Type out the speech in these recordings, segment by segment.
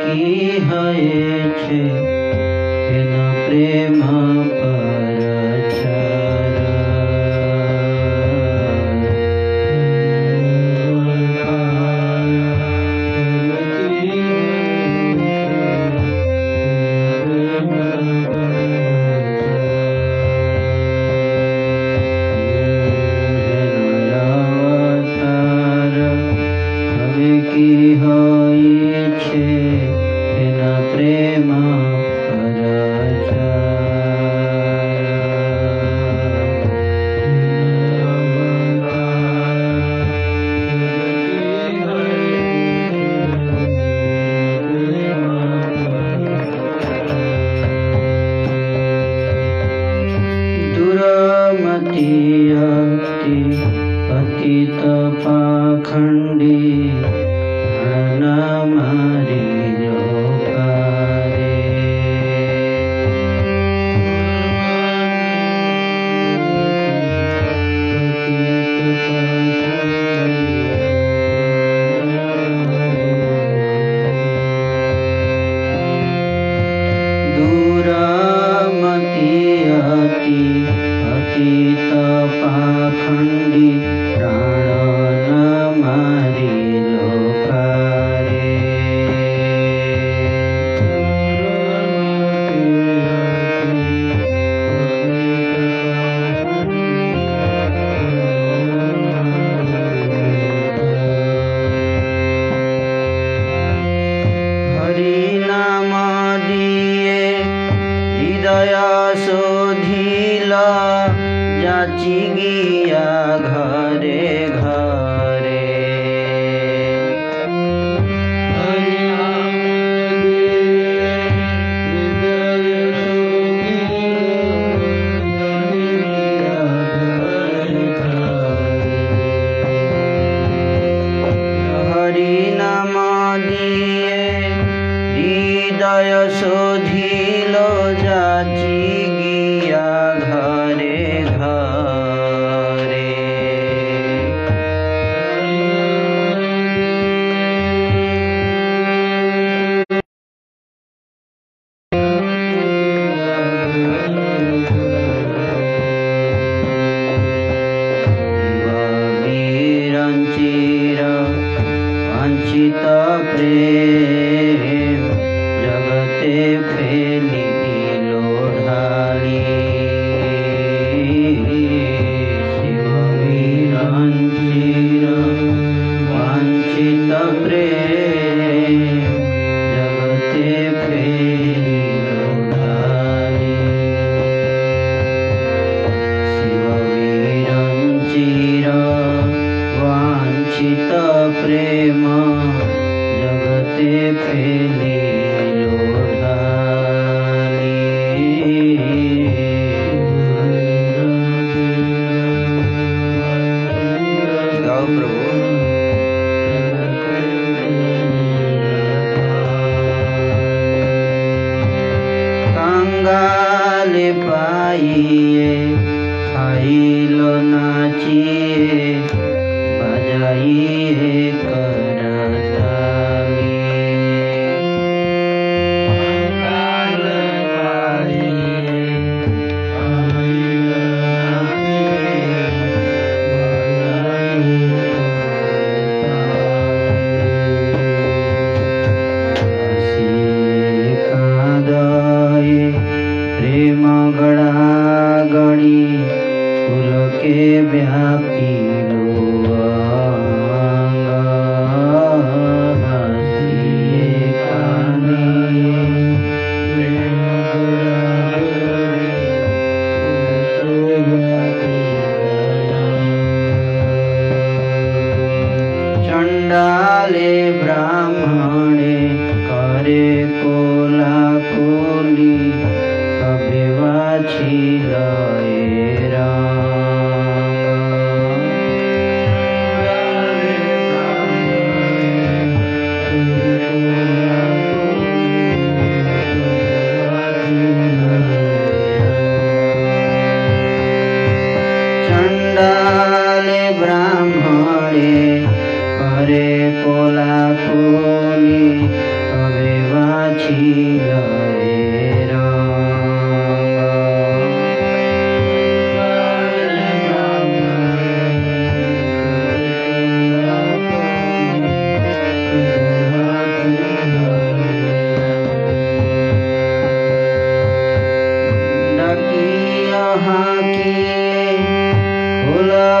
কি হয়েছে প্রেম পা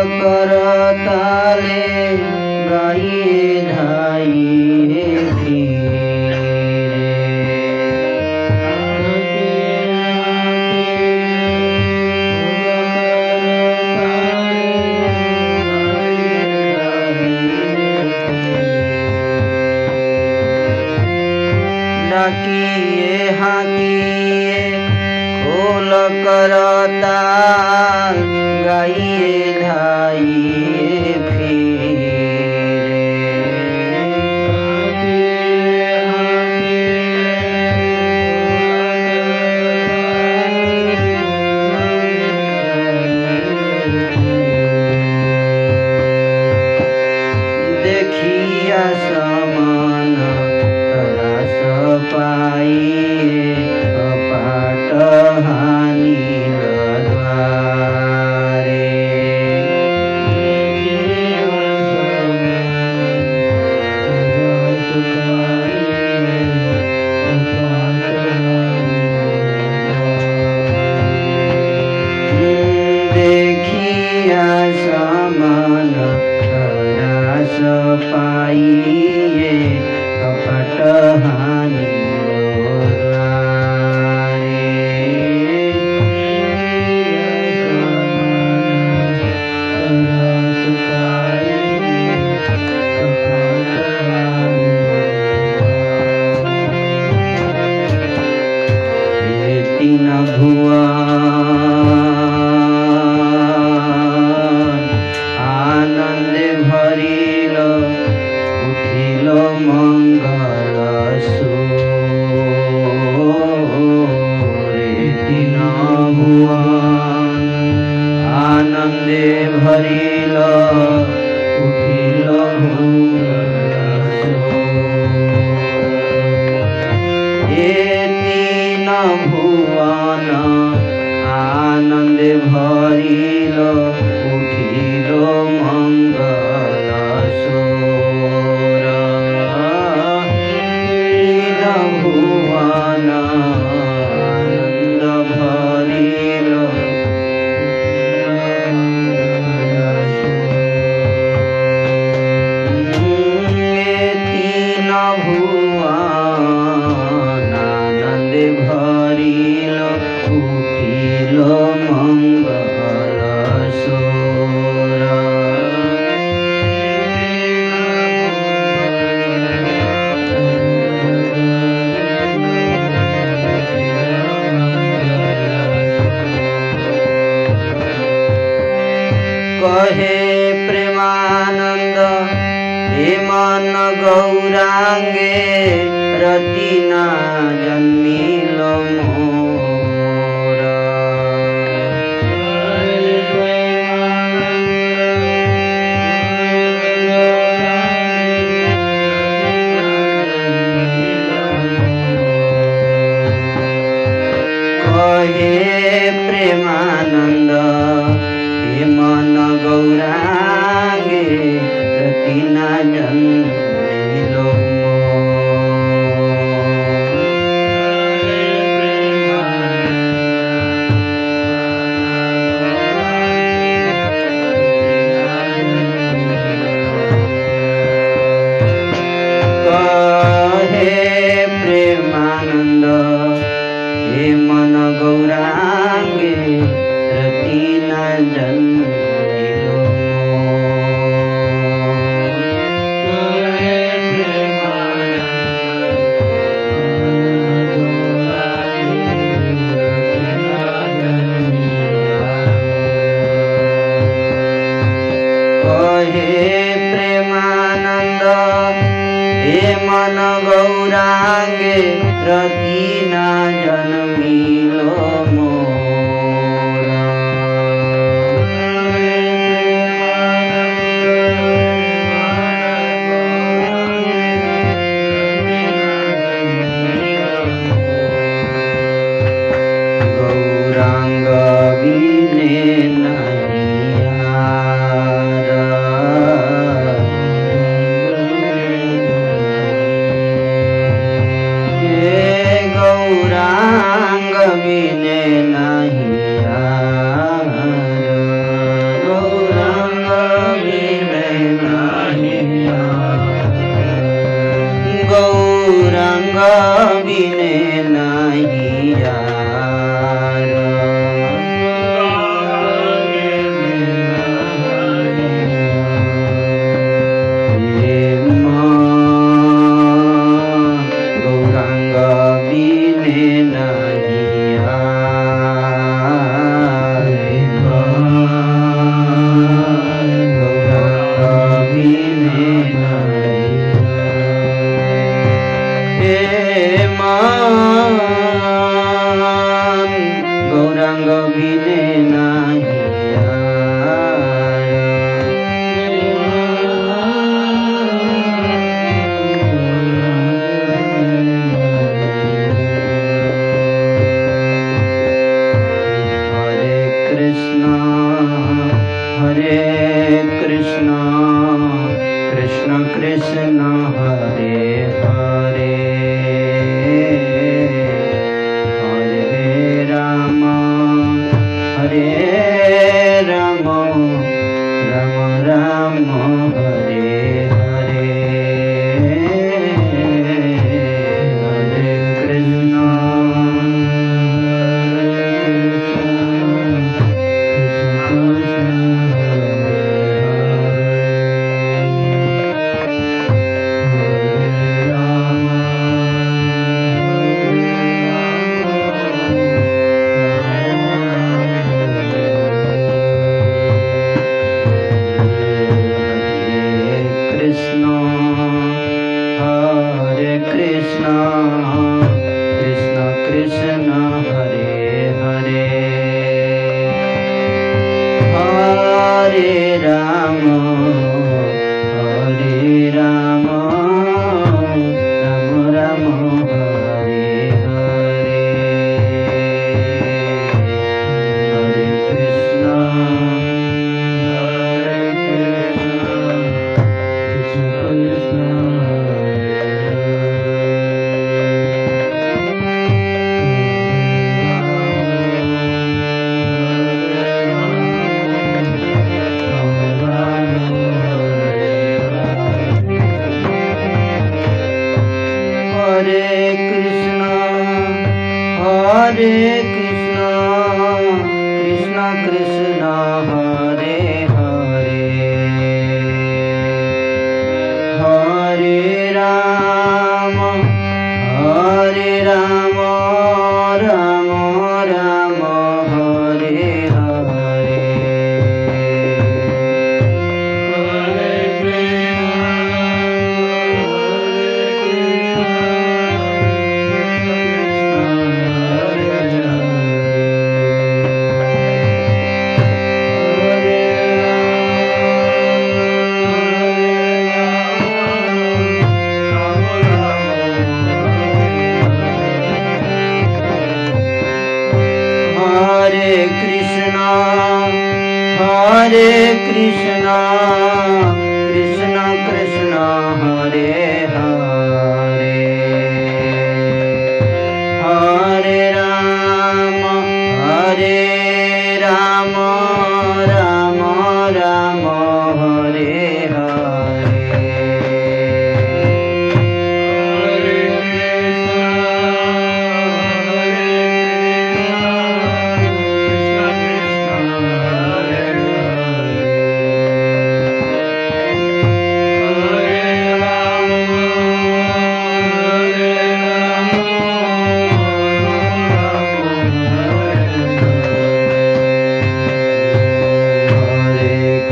कर गौराङ्गे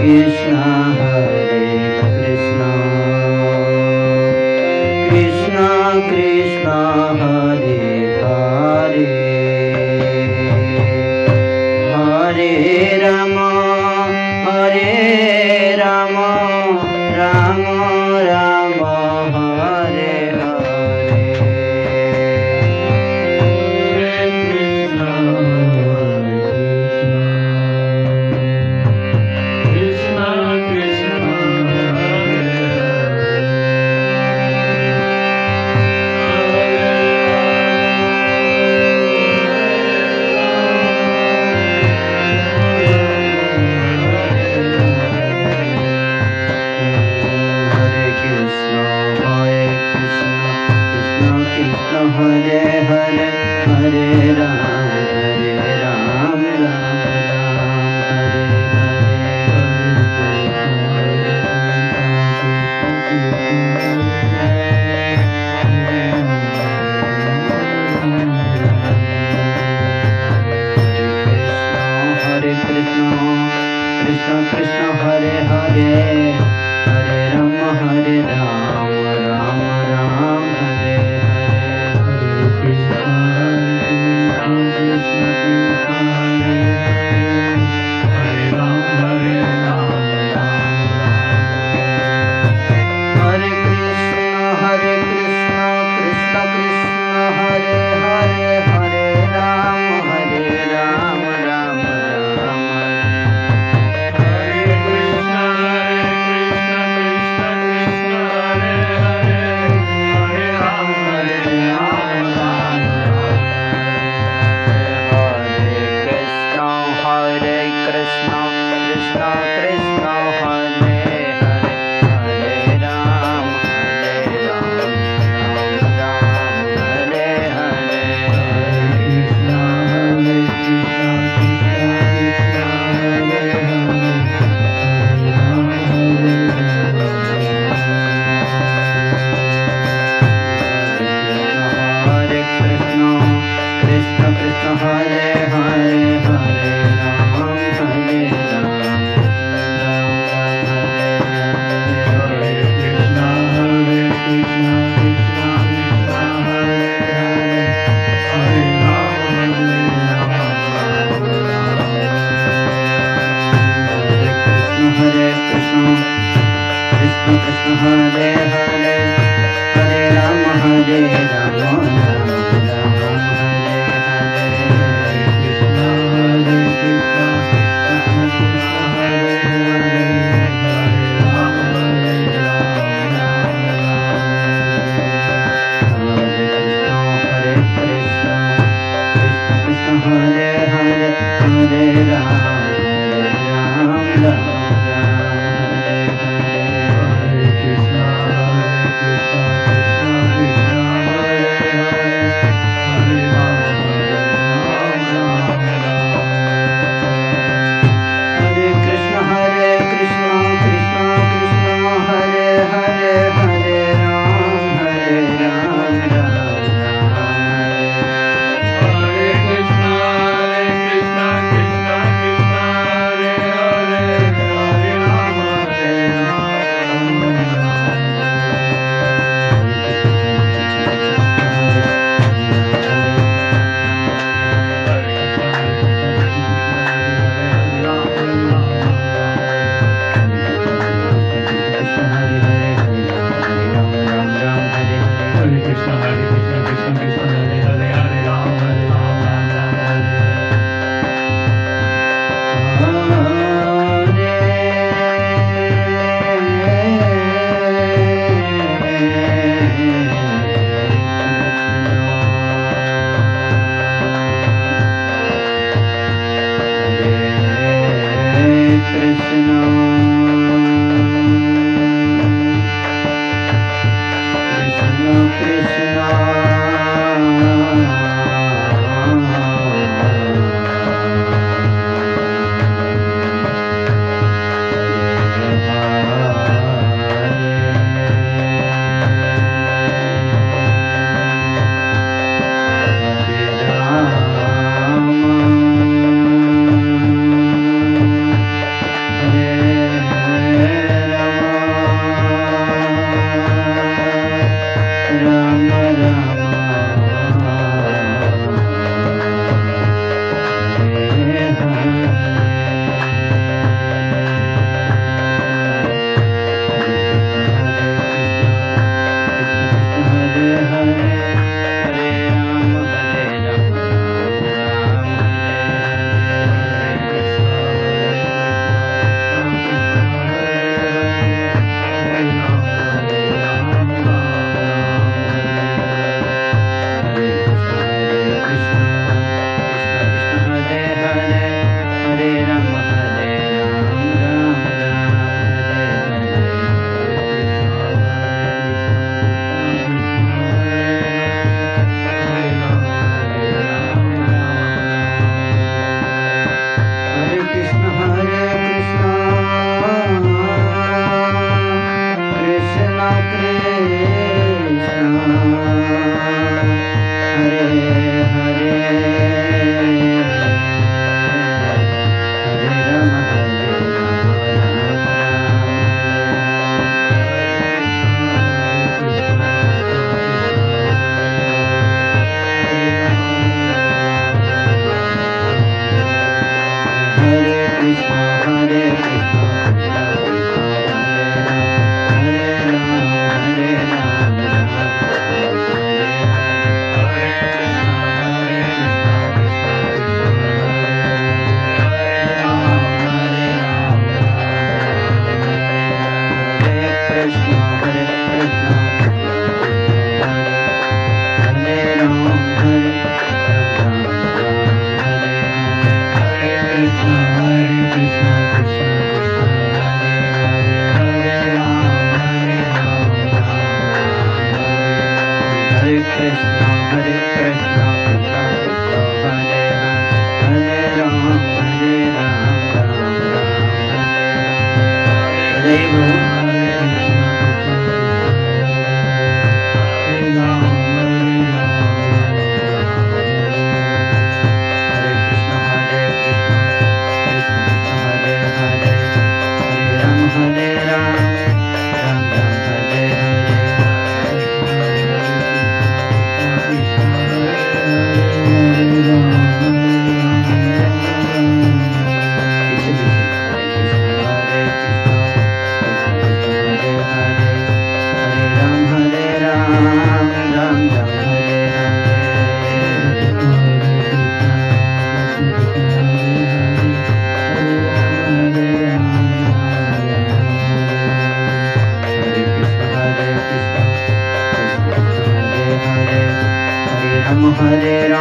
is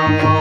Thank you.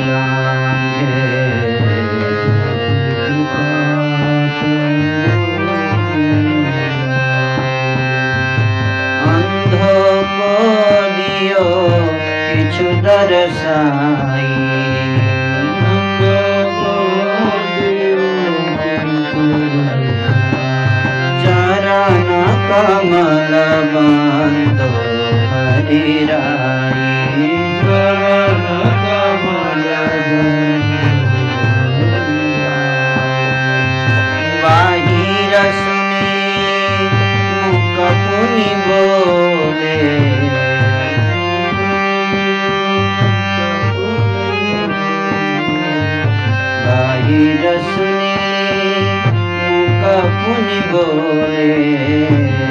चरण कमल बन्धो हरिरा মনি বলে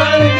Hare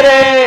Hare